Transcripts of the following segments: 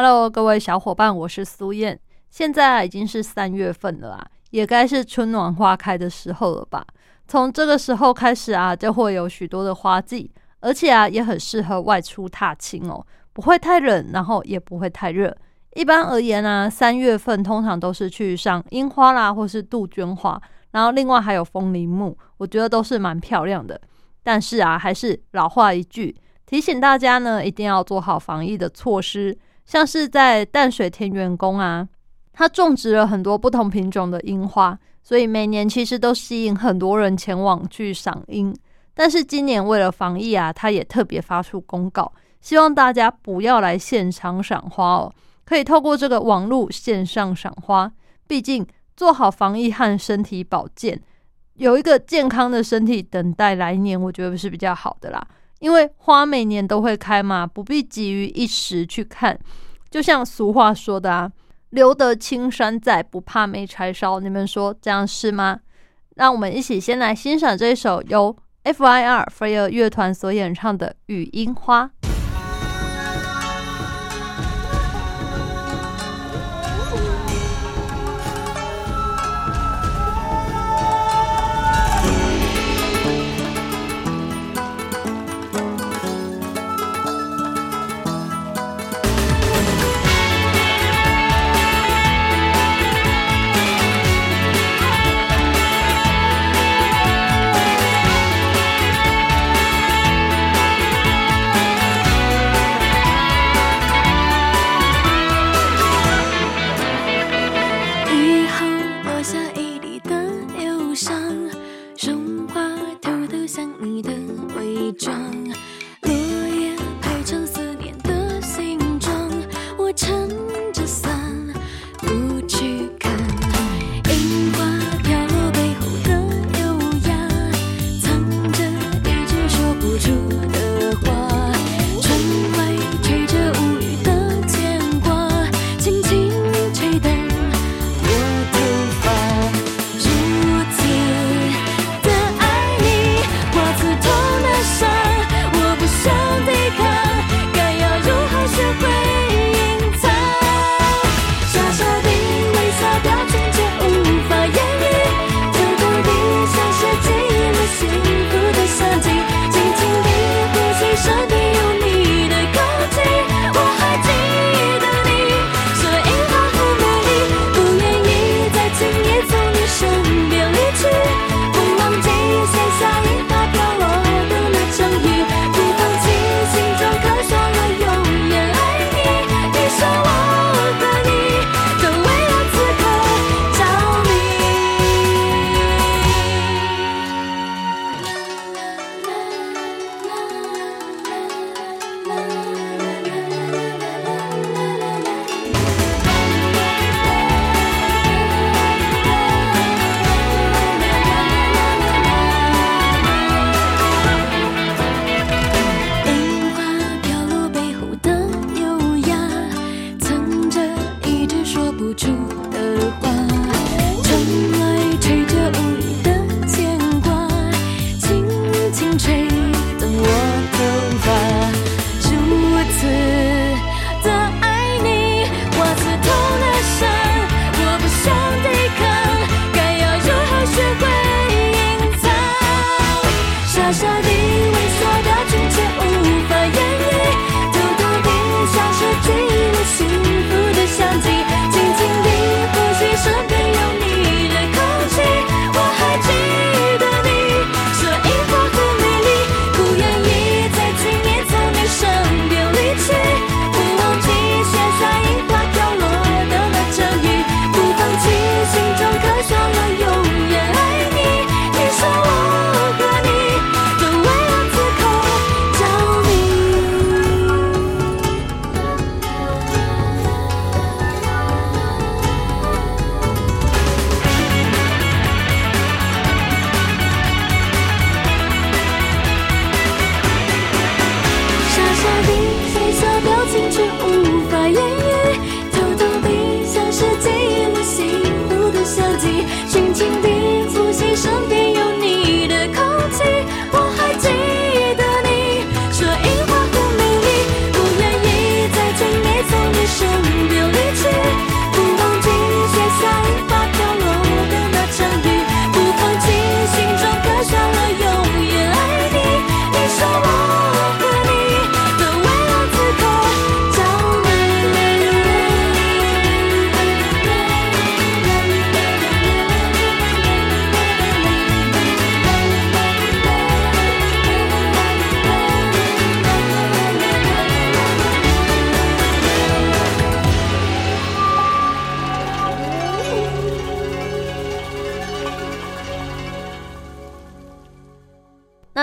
？Hello，各位小伙伴，我是苏燕。现在已经是三月份了啊，也该是春暖花开的时候了吧？从这个时候开始啊，就会有许多的花季，而且啊，也很适合外出踏青哦，不会太冷，然后也不会太热。一般而言呢，三月份通常都是去赏樱花啦，或是杜鹃花，然后另外还有枫林木，我觉得都是蛮漂亮的。但是啊，还是老话一句，提醒大家呢，一定要做好防疫的措施。像是在淡水田园宫啊，它种植了很多不同品种的樱花，所以每年其实都吸引很多人前往去赏樱。但是今年为了防疫啊，它也特别发出公告，希望大家不要来现场赏花哦，可以透过这个网络线上赏花。毕竟做好防疫和身体保健，有一个健康的身体等待来年，我觉得是比较好的啦。因为花每年都会开嘛，不必急于一时去看。就像俗话说的啊，“留得青山在，不怕没柴烧。”你们说这样是吗？让我们一起先来欣赏这一首由 F.I.R. Fire 乐团所演唱的《雨樱花》。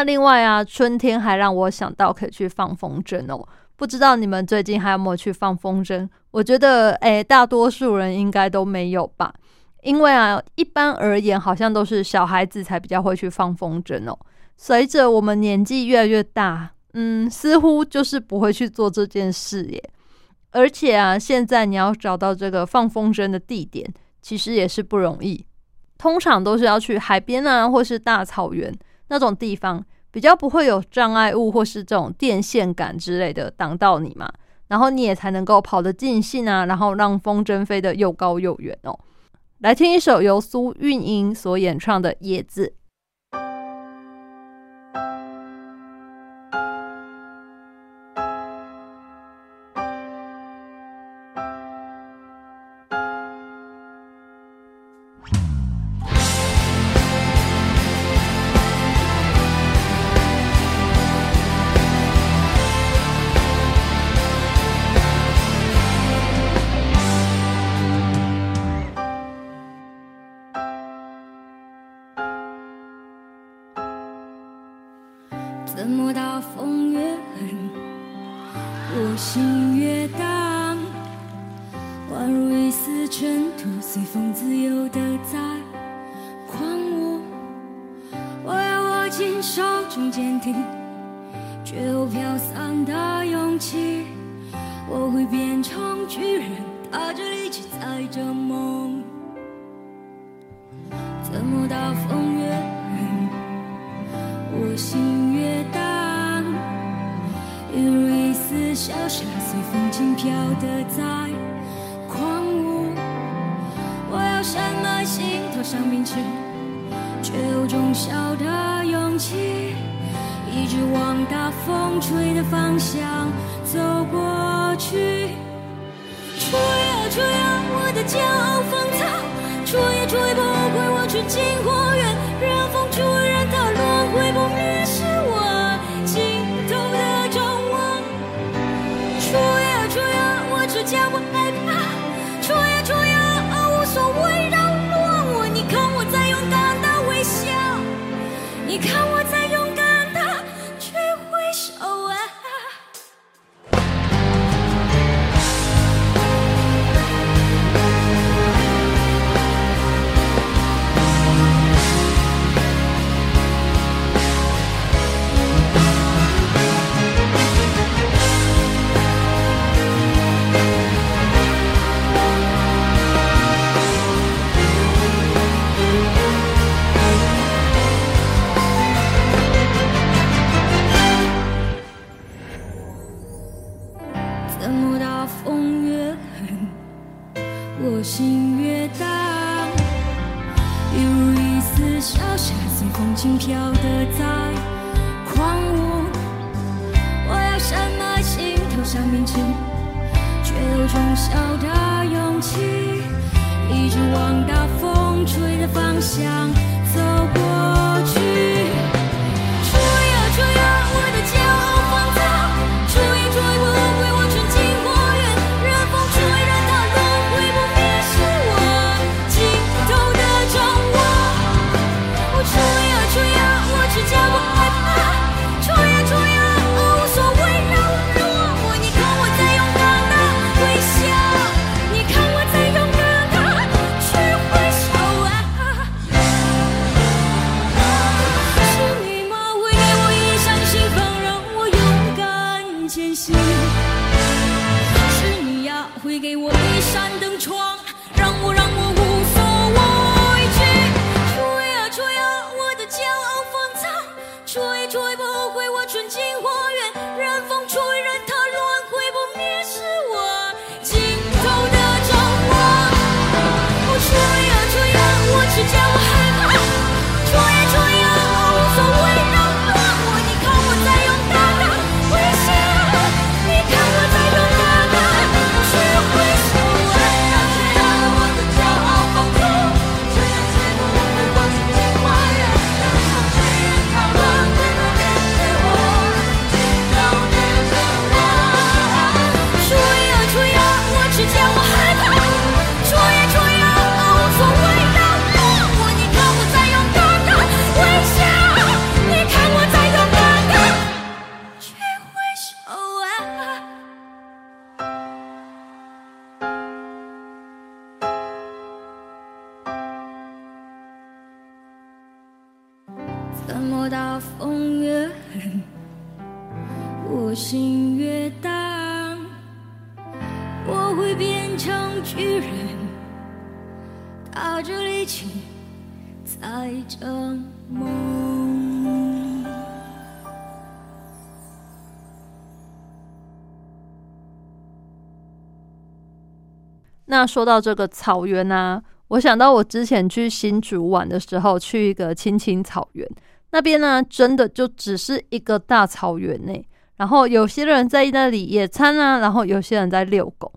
另外啊，春天还让我想到可以去放风筝哦。不知道你们最近还有没有去放风筝？我觉得，诶，大多数人应该都没有吧。因为啊，一般而言，好像都是小孩子才比较会去放风筝哦。随着我们年纪越来越大，嗯，似乎就是不会去做这件事耶。而且啊，现在你要找到这个放风筝的地点，其实也是不容易。通常都是要去海边啊，或是大草原那种地方，比较不会有障碍物或是这种电线杆之类的挡到你嘛。然后你也才能够跑得尽兴啊，然后让风筝飞得又高又远哦。来听一首由苏运莹所演唱的《叶子》。中坚定，却又飘散的勇气。我会变成巨人，踏着力气载着梦。怎么大风越狠，我心越荡？一如一丝小沙，随风轻飘的在狂舞。我要深埋心头上冰池，却有种小的勇气，一直往大风吹的方向走过去。吹呀吹呀，我的骄傲放草，吹也吹不回我纯净花园，任风吹，任它轮回不灭，是我尽头的张望。吹呀吹呀，我只叫不害怕，吹呀吹呀，无所谓扰乱我。你看我在勇敢的微笑，你看我在轻飘的在狂舞。我要什么心头上面前，却有种小的勇气，一直往大风吹的方向走过载着梦。那说到这个草原啊，我想到我之前去新竹玩的时候，去一个青青草原，那边呢真的就只是一个大草原呢。然后有些人在那里野餐啊，然后有些人在遛狗。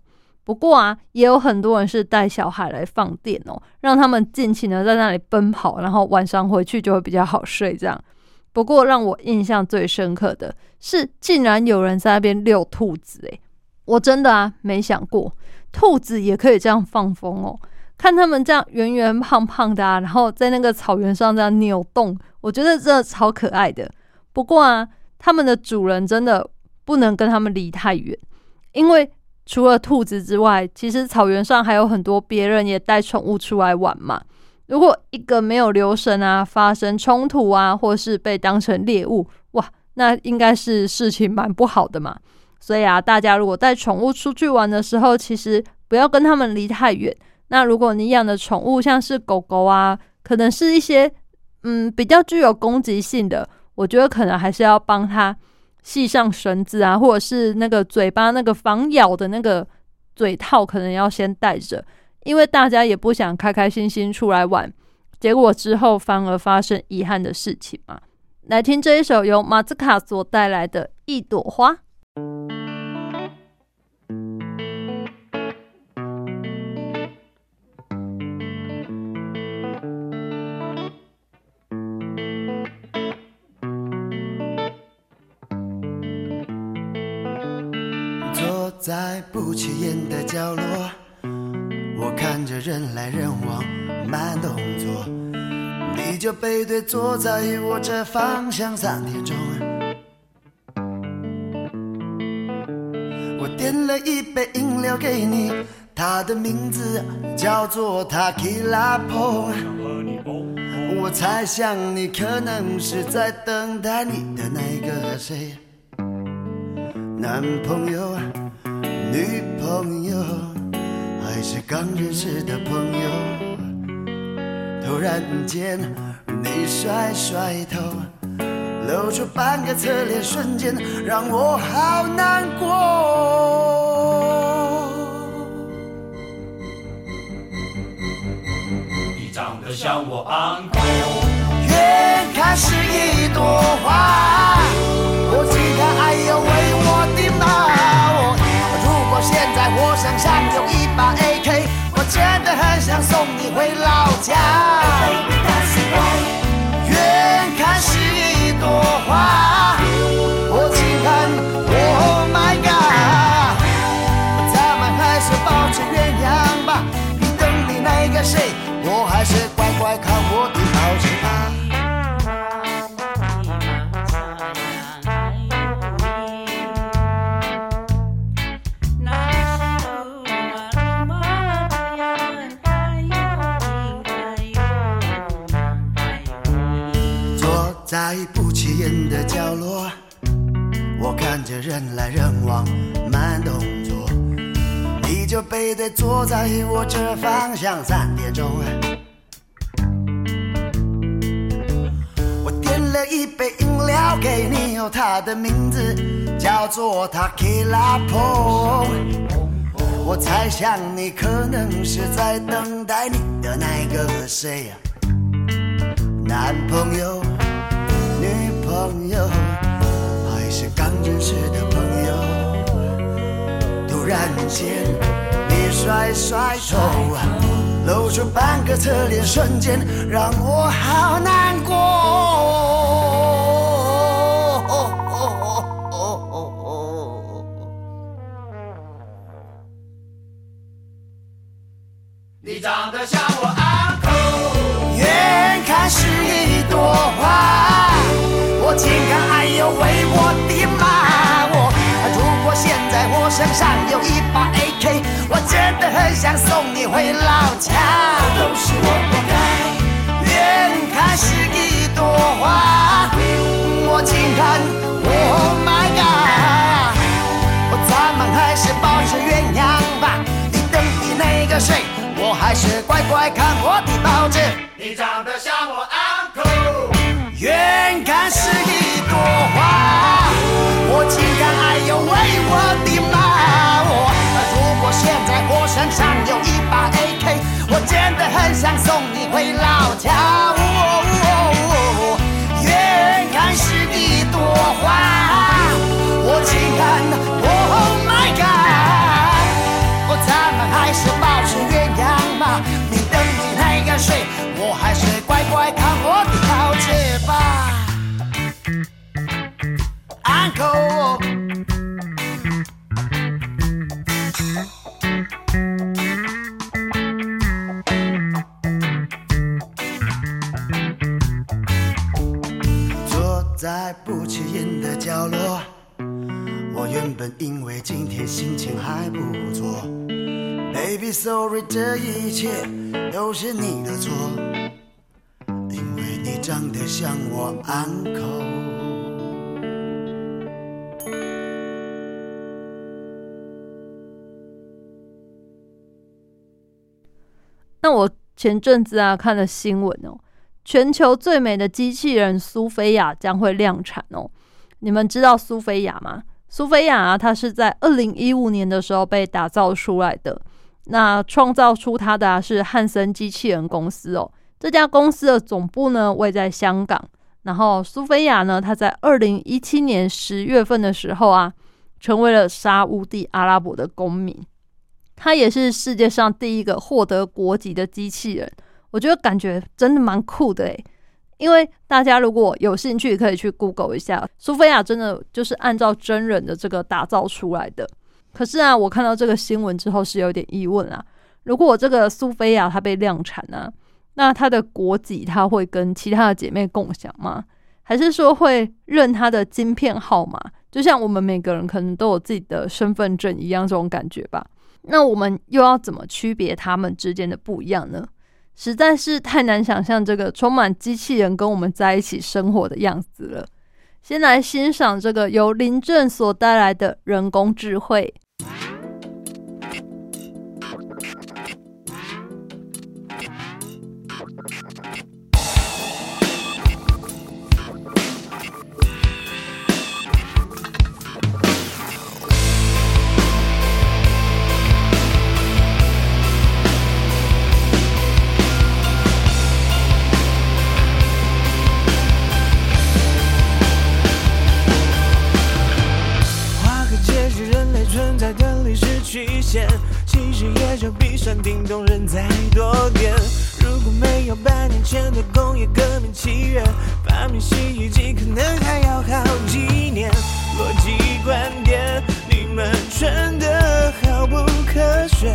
不过啊，也有很多人是带小孩来放电哦，让他们尽情的在那里奔跑，然后晚上回去就会比较好睡。这样。不过让我印象最深刻的是，竟然有人在那边遛兔子诶，我真的啊没想过。兔子也可以这样放风哦，看他们这样圆圆胖胖的啊，然后在那个草原上这样扭动，我觉得真的超可爱的。不过啊，他们的主人真的不能跟他们离太远，因为除了兔子之外，其实草原上还有很多别人也带宠物出来玩嘛。如果一个没有留神啊，发生冲突啊，或是被当成猎物，哇，那应该是事情蛮不好的嘛。所以啊，大家如果带宠物出去玩的时候，其实不要跟他们离太远。那如果你养的宠物像是狗狗啊，可能是一些嗯比较具有攻击性的，我觉得可能还是要帮它系上绳子啊，或者是那个嘴巴那个防咬的那个嘴套，可能要先戴着，因为大家也不想开开心心出来玩，结果之后反而发生遗憾的事情嘛。来听这一首由马兹卡所带来的《一朵花》。在不起眼的角落，我看着人来人往，慢动作，你就背对坐在我这方向三点钟。我点了一杯饮料给你，它的名字叫做塔 q 拉 i 我猜想你可能是在等待你的那个谁，男朋友、女朋友，还是刚认识的朋友？突然间，你甩甩头，露出半个侧脸，瞬间让我好难过。你长得像我 uncle，远看是一朵花，很想送你回老家。远看是一朵花，在不起眼的角落，我看着人来人往，慢动作，你就背对坐在我这方向三点钟。我点了一杯饮料给你，哦，它的名字叫做 Tequila 我猜想你可能是在等待你的那个谁呀、男朋友、朋友，还是刚认识的朋友？突然间，你甩甩头，露出半个侧脸，瞬间让我好难过。你长得像我一把 AK，我真的很想送你回老家。都是我活该。远看是一朵花，我情感，Oh my god，咱们还是保持原样吧。你等的那个谁，我还是乖乖看我的报纸。你长得像我 uncle，远看是一朵花，我竟然爱又为我的妈。我如果现在我身上有一把 AK，我真的很想送你回老家。远看是一朵花，我情感，Oh my god，我咱们还是保持原样吧。你等你那个谁，我还是乖乖看我的报纸吧。Uncle。在不起眼的角落，我原本因为今天心情还不错。Baby sorry，这一切都是你的错，因为你长得像我 uncle。那我前阵子啊看了新闻哦，全球最美的机器人苏菲亚将会量产哦。你们知道苏菲亚吗？苏菲亚啊，它是在二零一五年的时候被打造出来的。那创造出它的是汉森机器人公司哦。这家公司的总部呢位在香港。然后苏菲亚呢，它在二零一七年十月份的时候啊，成为了沙乌地阿拉伯的公民。它也是世界上第一个获得国籍的机器人，我觉得感觉真的蛮酷的诶。因为大家如果有兴趣，可以去 Google 一下，苏菲亚真的就是按照真人的这个打造出来的。可是啊，我看到这个新闻之后是有点疑问啊。如果我这个苏菲亚她被量产呢，那她的国籍她会跟其他的姐妹共享吗？还是说会认她的晶片号码？就像我们每个人可能都有自己的身份证一样，这种感觉吧？那我们又要怎么区别它们之间的不一样呢？实在是太难想象这个充满机器人跟我们在一起生活的样子了。先来欣赏这个由林正所带来的人工智慧。曲线，其实也就比山顶洞人再多点。如果没有百年前的工业革命起源，发明洗衣机可能还要好几年。逻辑观点，你们真的好不科学，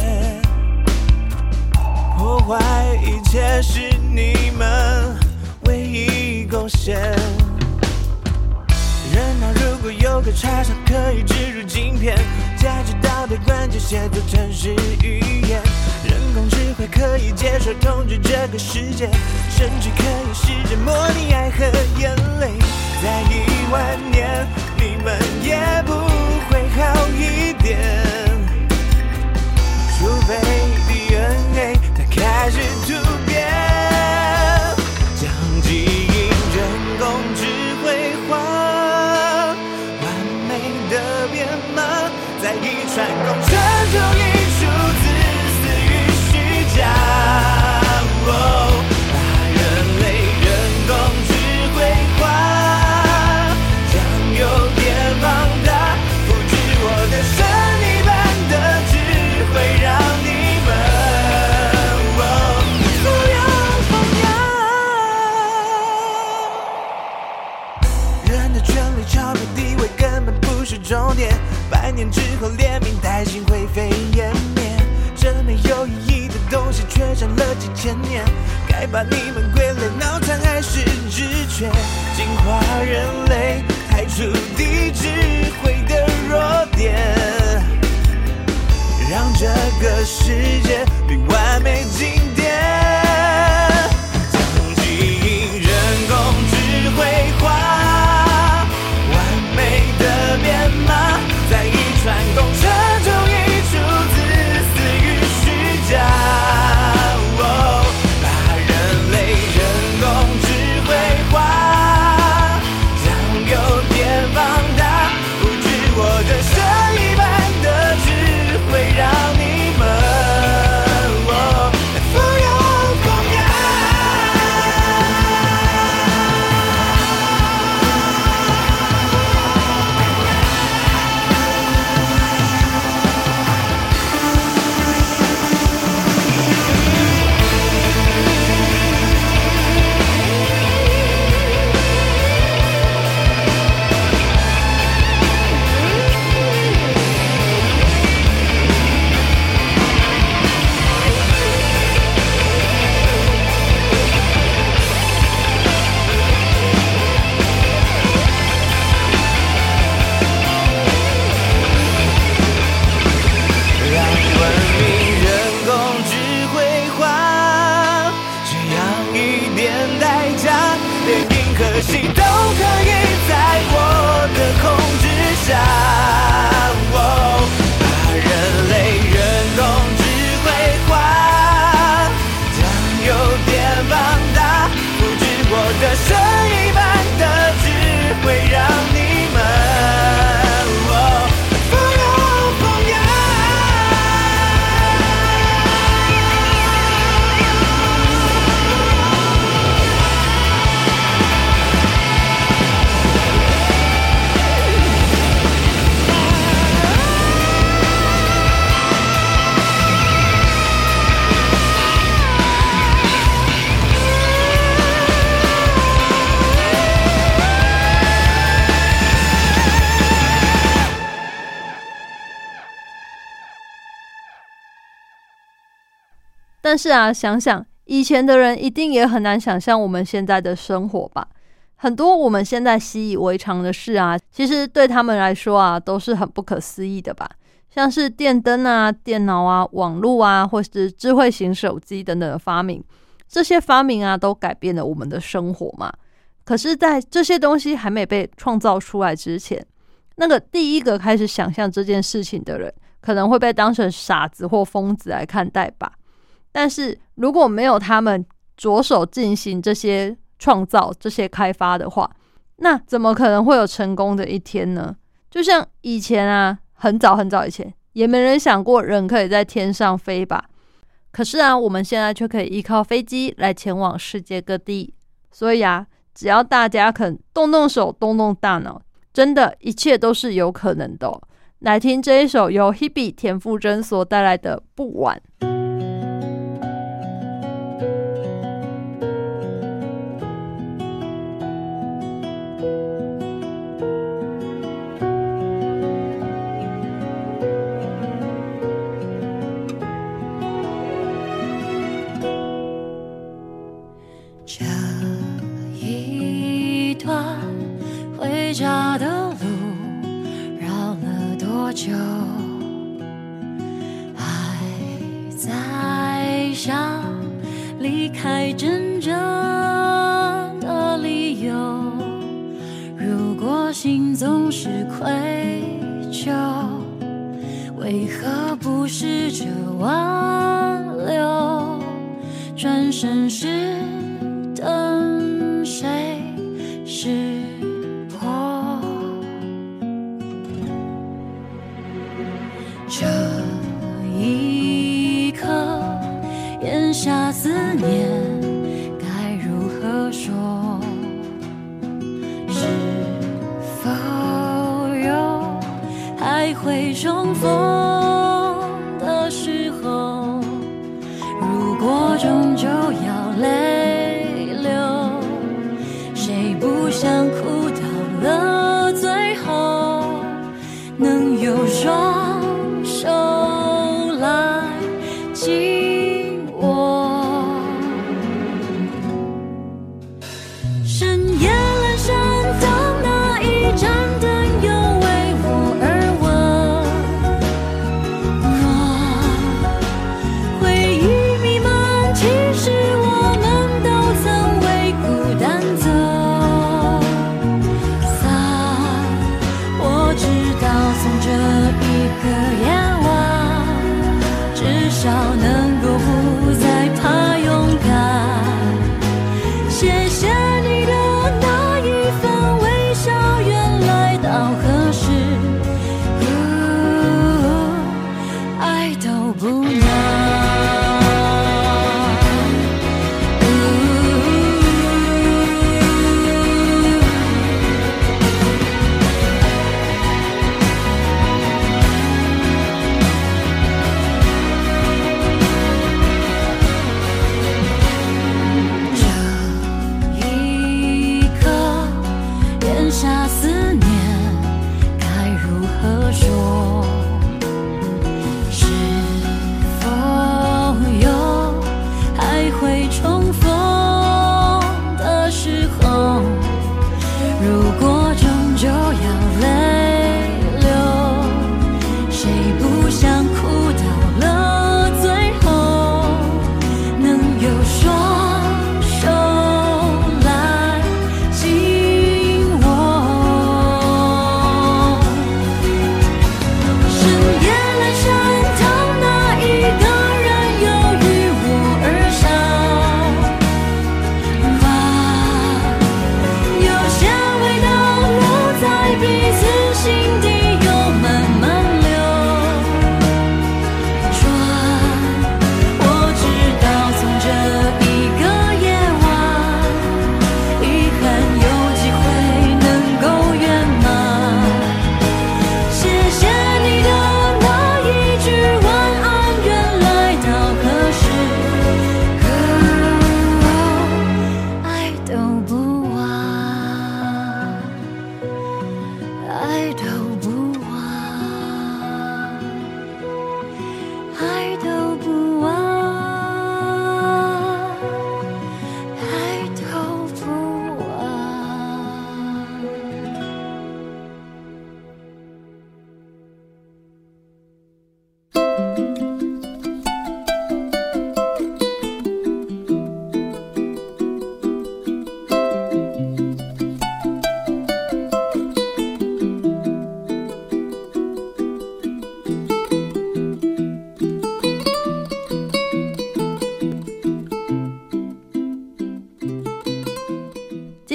破坏一切是你们唯一贡献。人脑如果有个插销可以植入晶片，价值到的关键写作程式语言，人工智慧可以接受统治这个世界，甚至可以试着模拟爱和眼泪。在一万年，你们也不会好一点，除非 DNA 它开始突年之后连名带姓灰飞烟灭。这没有意义的东西却站了几千年，该把你们归类脑残还是直觉？进化人类，排除低智慧的弱点，让这个世界比完美但是啊，想想以前的人一定也很难想象我们现在的生活吧。很多我们现在习以为常的事啊，其实对他们来说啊，都是很不可思议的吧。像是电灯啊、电脑啊、网络啊，或是智慧型手机等等的发明，这些发明啊，都改变了我们的生活嘛。可是，在这些东西还没被创造出来之前，那个第一个开始想象这件事情的人，可能会被当成傻子或疯子来看待吧。但是如果没有他们着手进行这些创造、这些开发的话，那怎么可能会有成功的一天呢？就像以前啊，很早很早以前，也没人想过人可以在天上飞吧。可是啊，我们现在却可以依靠飞机来前往世界各地。所以啊，只要大家肯动动手、动动大脑，真的，一切都是有可能的。来听这一首由 Hebe 田馥甄所带来的《不晚》。久？还在想离开真正的理由。如果心总是愧疚，为何不试着挽留？转身时的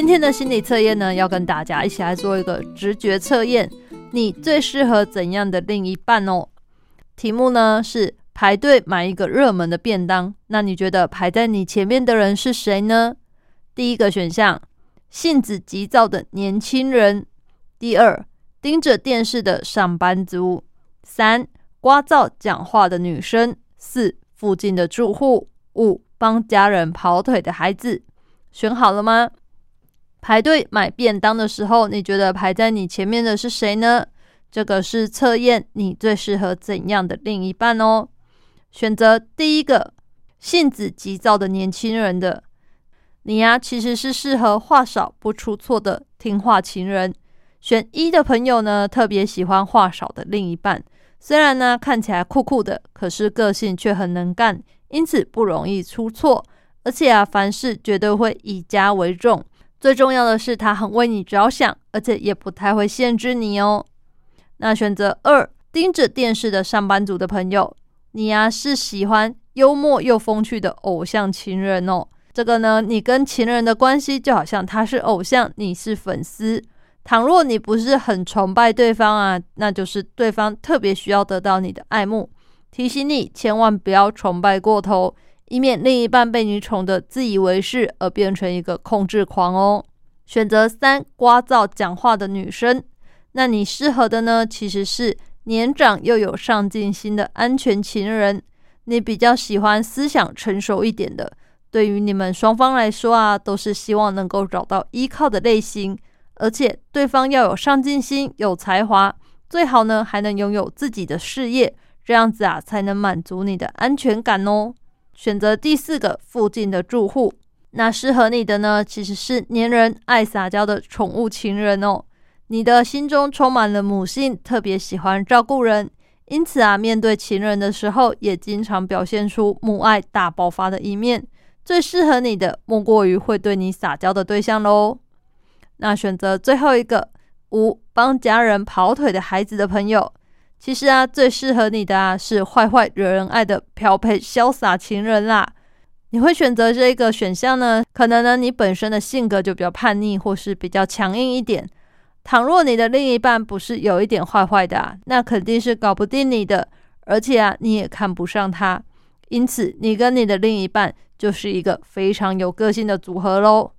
今天的心理测验呢，要跟大家一起来做一个直觉测验，你最适合怎样的另一半哦？题目呢是排队买一个热门的便当，那你觉得排在你前面的人是谁呢？第一个选项，性子急躁的年轻人；第二，盯着电视的上班族；三，聒噪讲话的女生；四，附近的住户；五，帮家人跑腿的孩子。选好了吗？排队买便当的时候，你觉得排在你前面的是谁呢？这个是测验你最适合怎样的另一半哦。选择第一个性子急躁的年轻人的你呀，其实是适合话少不出错的听话情人。选一的朋友呢，特别喜欢话少的另一半。虽然呢看起来酷酷的，可是个性却很能干，因此不容易出错。而且啊，凡事绝对会以家为重。最重要的是，他很为你着想，而且也不太会限制你哦。那选择二，盯着电视的上班族的朋友，你呀是喜欢幽默又风趣的偶像情人哦。这个呢，你跟情人的关系就好像他是偶像，你是粉丝。倘若你不是很崇拜对方啊，那就是对方特别需要得到你的爱慕。提醒你，千万不要崇拜过头。以免另一半被你宠得自以为是而变成一个控制狂哦。选择三，聒噪讲话的女生，那你适合的呢？其实是年长又有上进心的安全情人。你比较喜欢思想成熟一点的。对于你们双方来说啊，都是希望能够找到依靠的类型，而且对方要有上进心、有才华，最好呢还能拥有自己的事业，这样子啊才能满足你的安全感哦。选择第四个附近的住户，那适合你的呢？其实是粘人、爱撒娇的宠物情人哦。你的心中充满了母性，特别喜欢照顾人，因此啊，面对情人的时候，也经常表现出母爱大爆发的一面。最适合你的，莫过于会对你撒娇的对象喽。那选择最后一个五帮家人跑腿的孩子的朋友。其实啊，最适合你的啊是坏坏惹人爱的漂配潇洒情人啦。你会选择这个选项呢？可能呢你本身的性格就比较叛逆，或是比较强硬一点。倘若你的另一半不是有一点坏坏的，啊，那肯定是搞不定你的，而且啊你也看不上他。因此，你跟你的另一半就是一个非常有个性的组合喽。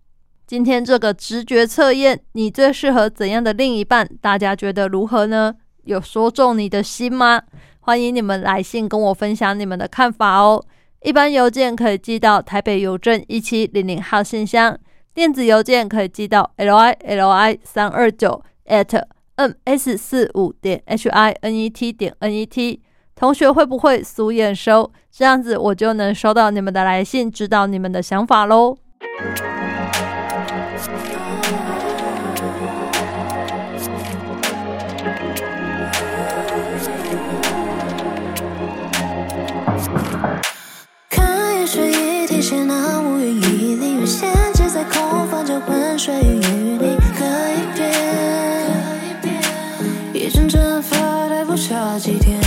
今天这个直觉测验，你最适合怎样的另一半？大家觉得如何呢？有说中你的心吗？欢迎你们来信跟我分享你们的看法哦。一般邮件可以寄到台北邮政一七零零号信箱，电子邮件可以寄到 l i l i 三二九 at m s 四五点 h i n e t 点 n e t。同学会不会苏验收？这样子我就能收到你们的来信，知道你们的想法喽。水与你可以变，一阵阵发呆不差几天。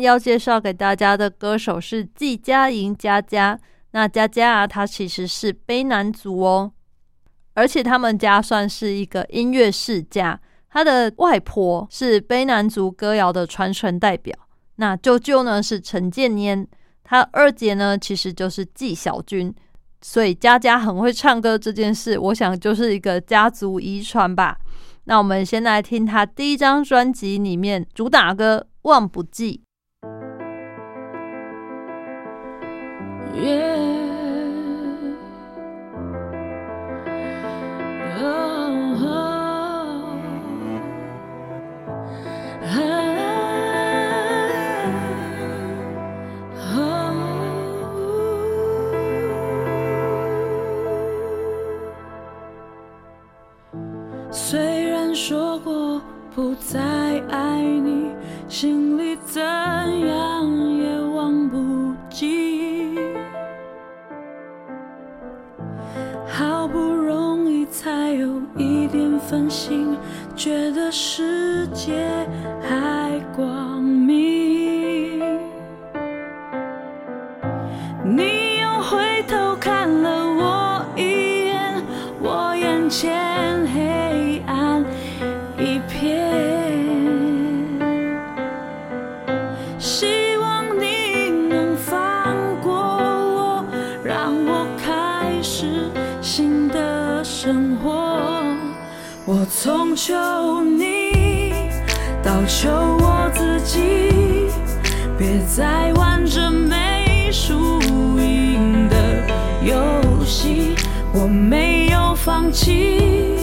要介绍给大家的歌手是季佳莹佳佳。那佳佳啊，她其实是卑南族哦，而且他们家算是一个音乐世家。她的外婆是卑南族歌谣的传承代表，那舅舅呢是陈建年，他二姐呢其实就是纪晓君。所以佳佳很会唱歌这件事，我想就是一个家族遗传吧。那我们先来听他第一张专辑里面主打歌《忘不记》。虽然说过不再爱你，心里怎点分心，觉得世界还在玩着没输赢的游戏。我没有放弃，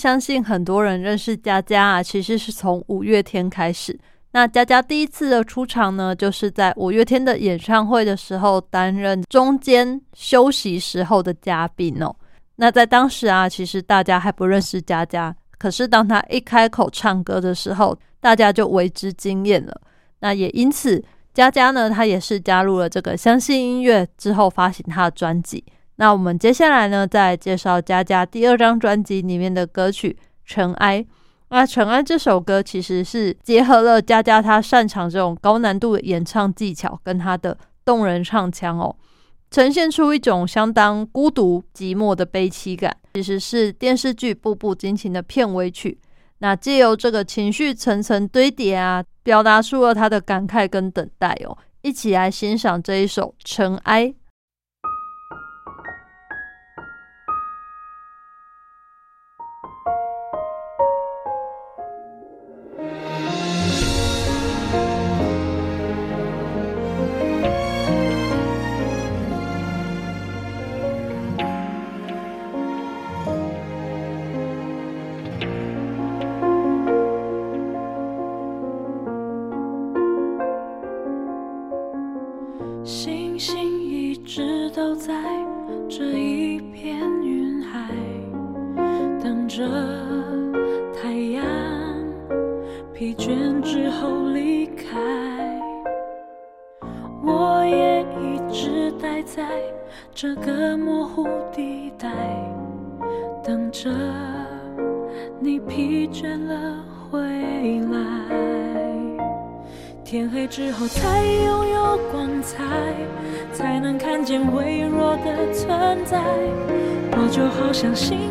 相信很多人认识佳佳啊，其实是从五月天开始。那佳佳第一次的出场呢，就是在五月天的演唱会的时候，担任中间休息时候的嘉宾哦。那在当时啊，其实大家还不认识佳佳，可是当他一开口唱歌的时候，大家就为之惊艳了。那也因此，佳佳呢，她也是加入了这个相信音乐之后发行她的专辑。那我们接下来呢，再介绍佳佳第二张专辑里面的歌曲《尘埃》。那《尘埃》这首歌其实是结合了佳佳她擅长这种高难度的演唱技巧，跟她的动人唱腔哦，呈现出一种相当孤独寂寞的悲凄感。其实是电视剧《步步惊情》的片尾曲。那借由这个情绪层层堆叠啊，表达出了他的感慨跟等待哦。一起来欣赏这一首《尘埃》。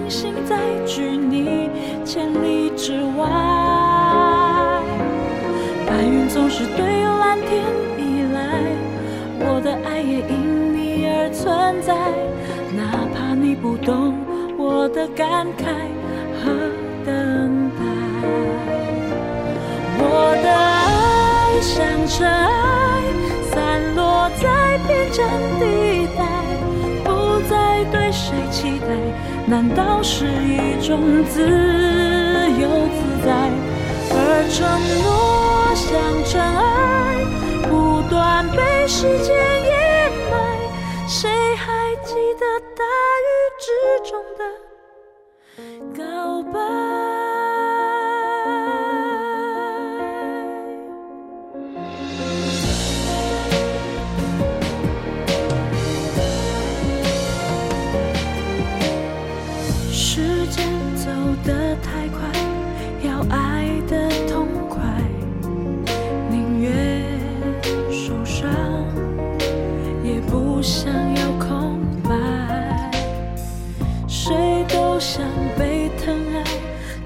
心在距你千里之外。白云总是对蓝天依赖，我的爱也因你而存在。哪怕你不懂我的感慨和等待，我的爱像尘埃，散落在边疆地带，不再对谁期待，难道是一种自由自在？而承诺像尘埃，不断被时间掩埋，谁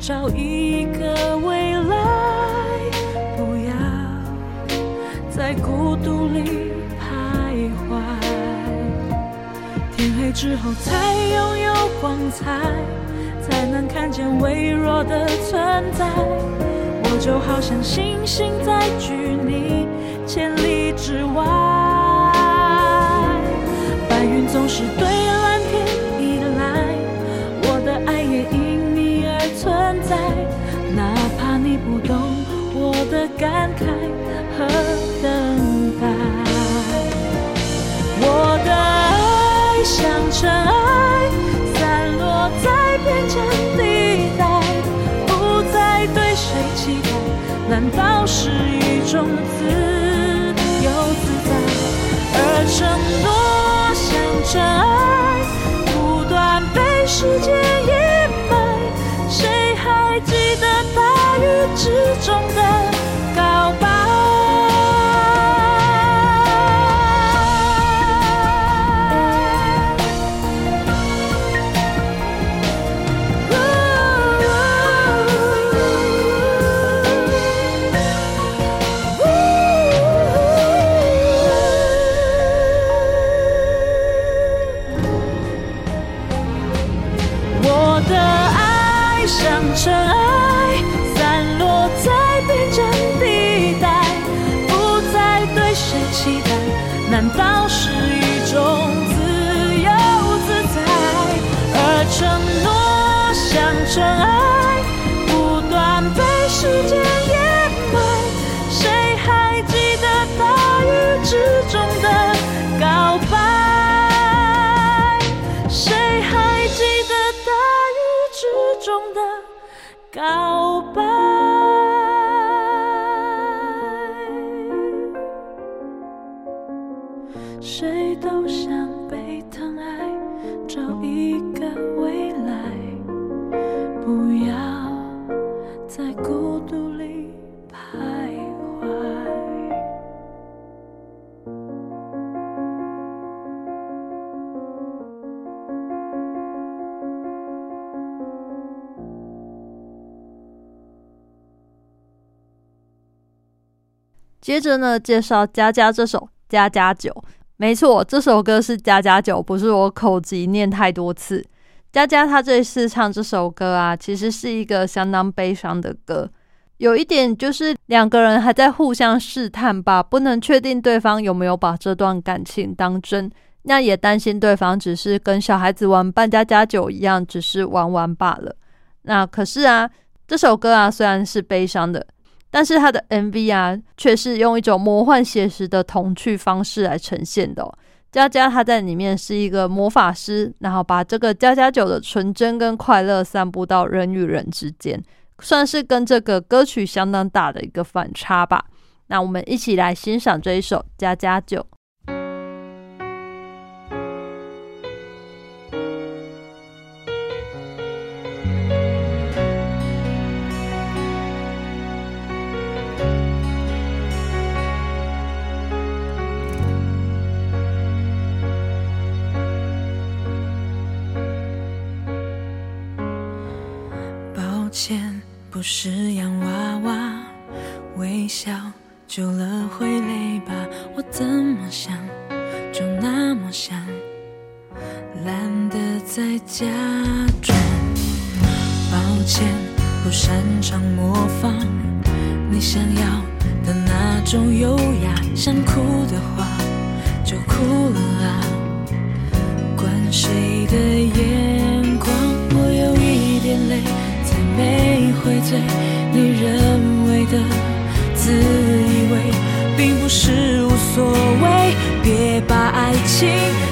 找一个未来，不要在孤独里徘徊。天黑之后才拥有光彩，才能看见微弱的存在。我就好像星星在距你千里之外。白云总是对的感慨和等待。我的爱像尘埃，散落在边疆地带，不再对谁期待，难道是一种自由自在？而承诺像尘埃，不断被时间掩埋，谁还记得大雨之中的接着呢，介绍《佳佳》这首《家家酒》。没错，这首歌是《家家酒》，不是我口急念太多次。佳佳她这次唱这首歌啊，其实是一个相当悲伤的歌。有一点就是两个人还在互相试探吧，不能确定对方有没有把这段感情当真，那也担心对方只是跟小孩子玩扮家家酒一样，只是玩玩罢了。那可是啊，这首歌啊虽然是悲伤的。但是他的 MV 啊，却是用一种魔幻写实的童趣方式来呈现的、哦。佳佳她在里面是一个魔法师，然后把这个佳佳酒的纯真跟快乐散布到人与人之间，算是跟这个歌曲相当大的一个反差吧。那我们一起来欣赏这一首《佳佳酒》。是洋娃娃，微笑久了会累吧？我怎么想就那么想，懒得再假装。抱歉，不擅长模仿你想要的那种优雅，想哭的话就哭了啊，管谁的眼光，我有一点累。没回嘴，你认为的自以为，并不是无所谓。别把爱情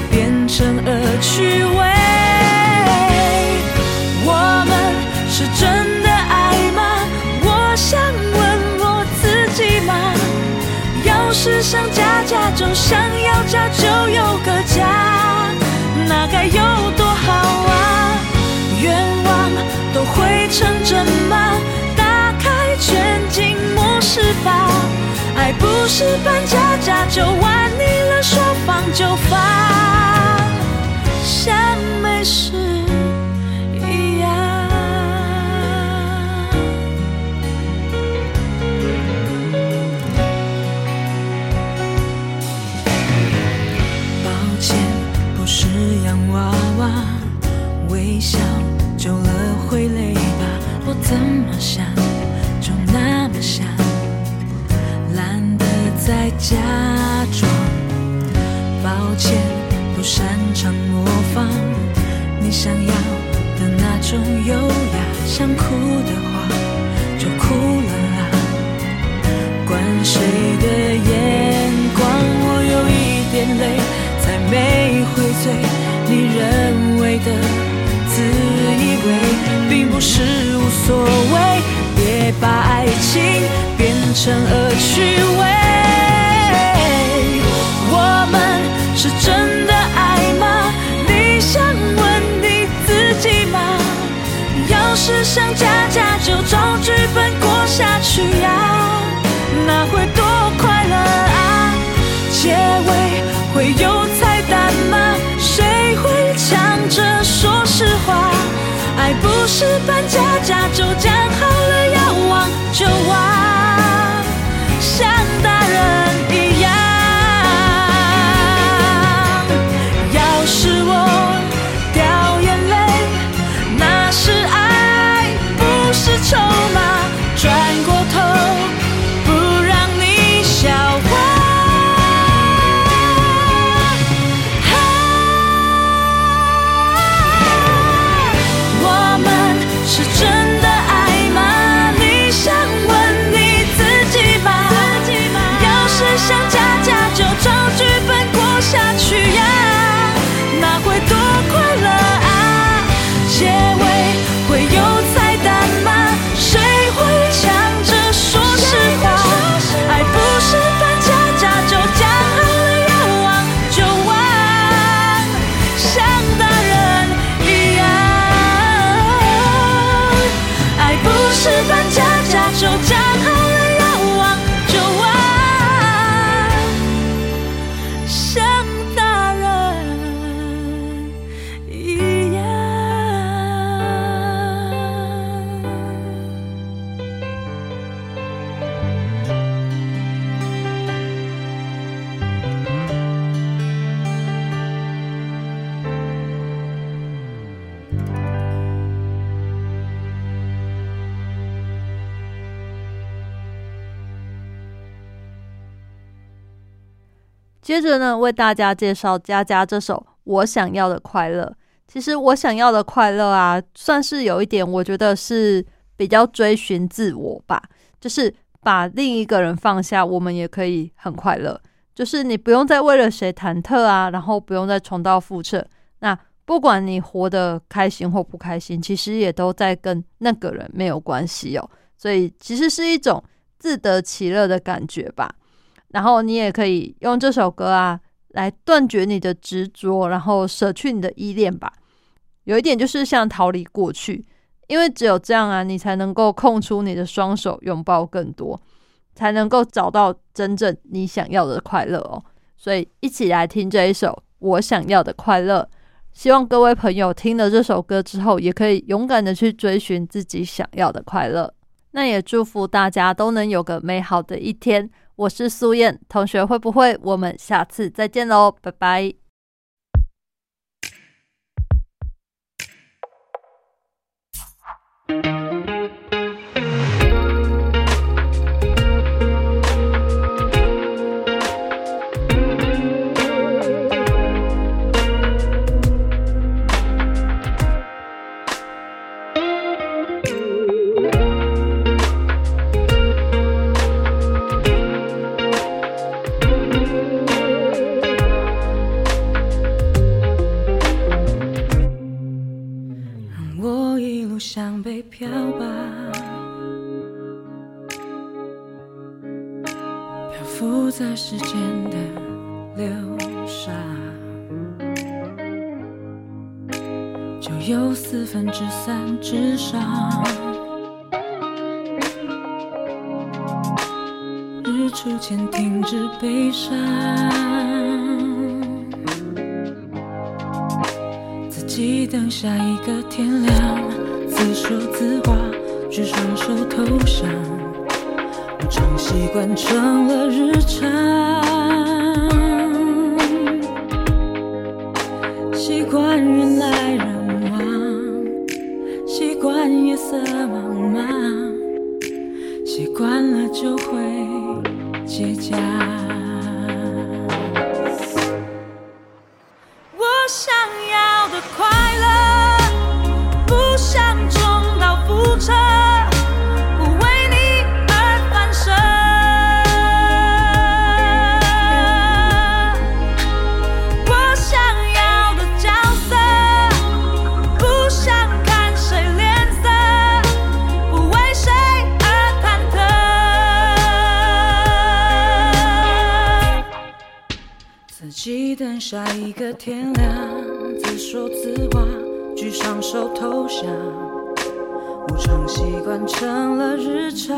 变成恶趣味。我们是真的爱吗？我想问我自己吗？要是想家家就想要成真吗？打开全景模式吧。爱不是扮家家就，玩腻了说放就放，像没事模仿你想要的那种优雅，想哭的话就哭了啊，管谁的眼光，我有一点累，才没会醉。你认为的自以为，并不是无所谓。别把爱情变成恶趣味。剧本过下去呀，那会多快乐啊！结尾会有彩蛋吗？谁会抢着说实话？爱不是扮假假，就，讲好了要忘就忘，接着呢，为大家介绍佳佳这首《我想要的快乐》。其实我想要的快乐啊，算是有一点，我觉得是比较追寻自我吧，就是把另一个人放下，我们也可以很快乐。就是你不用再为了谁忐忑啊，然后不用再重蹈覆辙。那不管你活得开心或不开心，其实也都在跟那个人没有关系哦。所以其实是一种自得其乐的感觉吧。然后你也可以用这首歌啊，来断绝你的执着，然后舍去你的依恋吧。有一点就是像逃离过去，因为只有这样啊，你才能够空出你的双手，拥抱更多，才能够找到真正你想要的快乐哦。所以一起来听这一首《我想要的快乐》，希望各位朋友听了这首歌之后，也可以勇敢的去追寻自己想要的快乐。那也祝福大家都能有个美好的一天。我是苏燕同学，会不会？我们下次再见喽，拜拜。漂吧，漂浮在时间的流沙，就有四分之三之上。日出前停止悲伤。自己等下一个天亮，自说自话，举双手投降，我常习惯成了日常，手投降，无常习惯成了日常，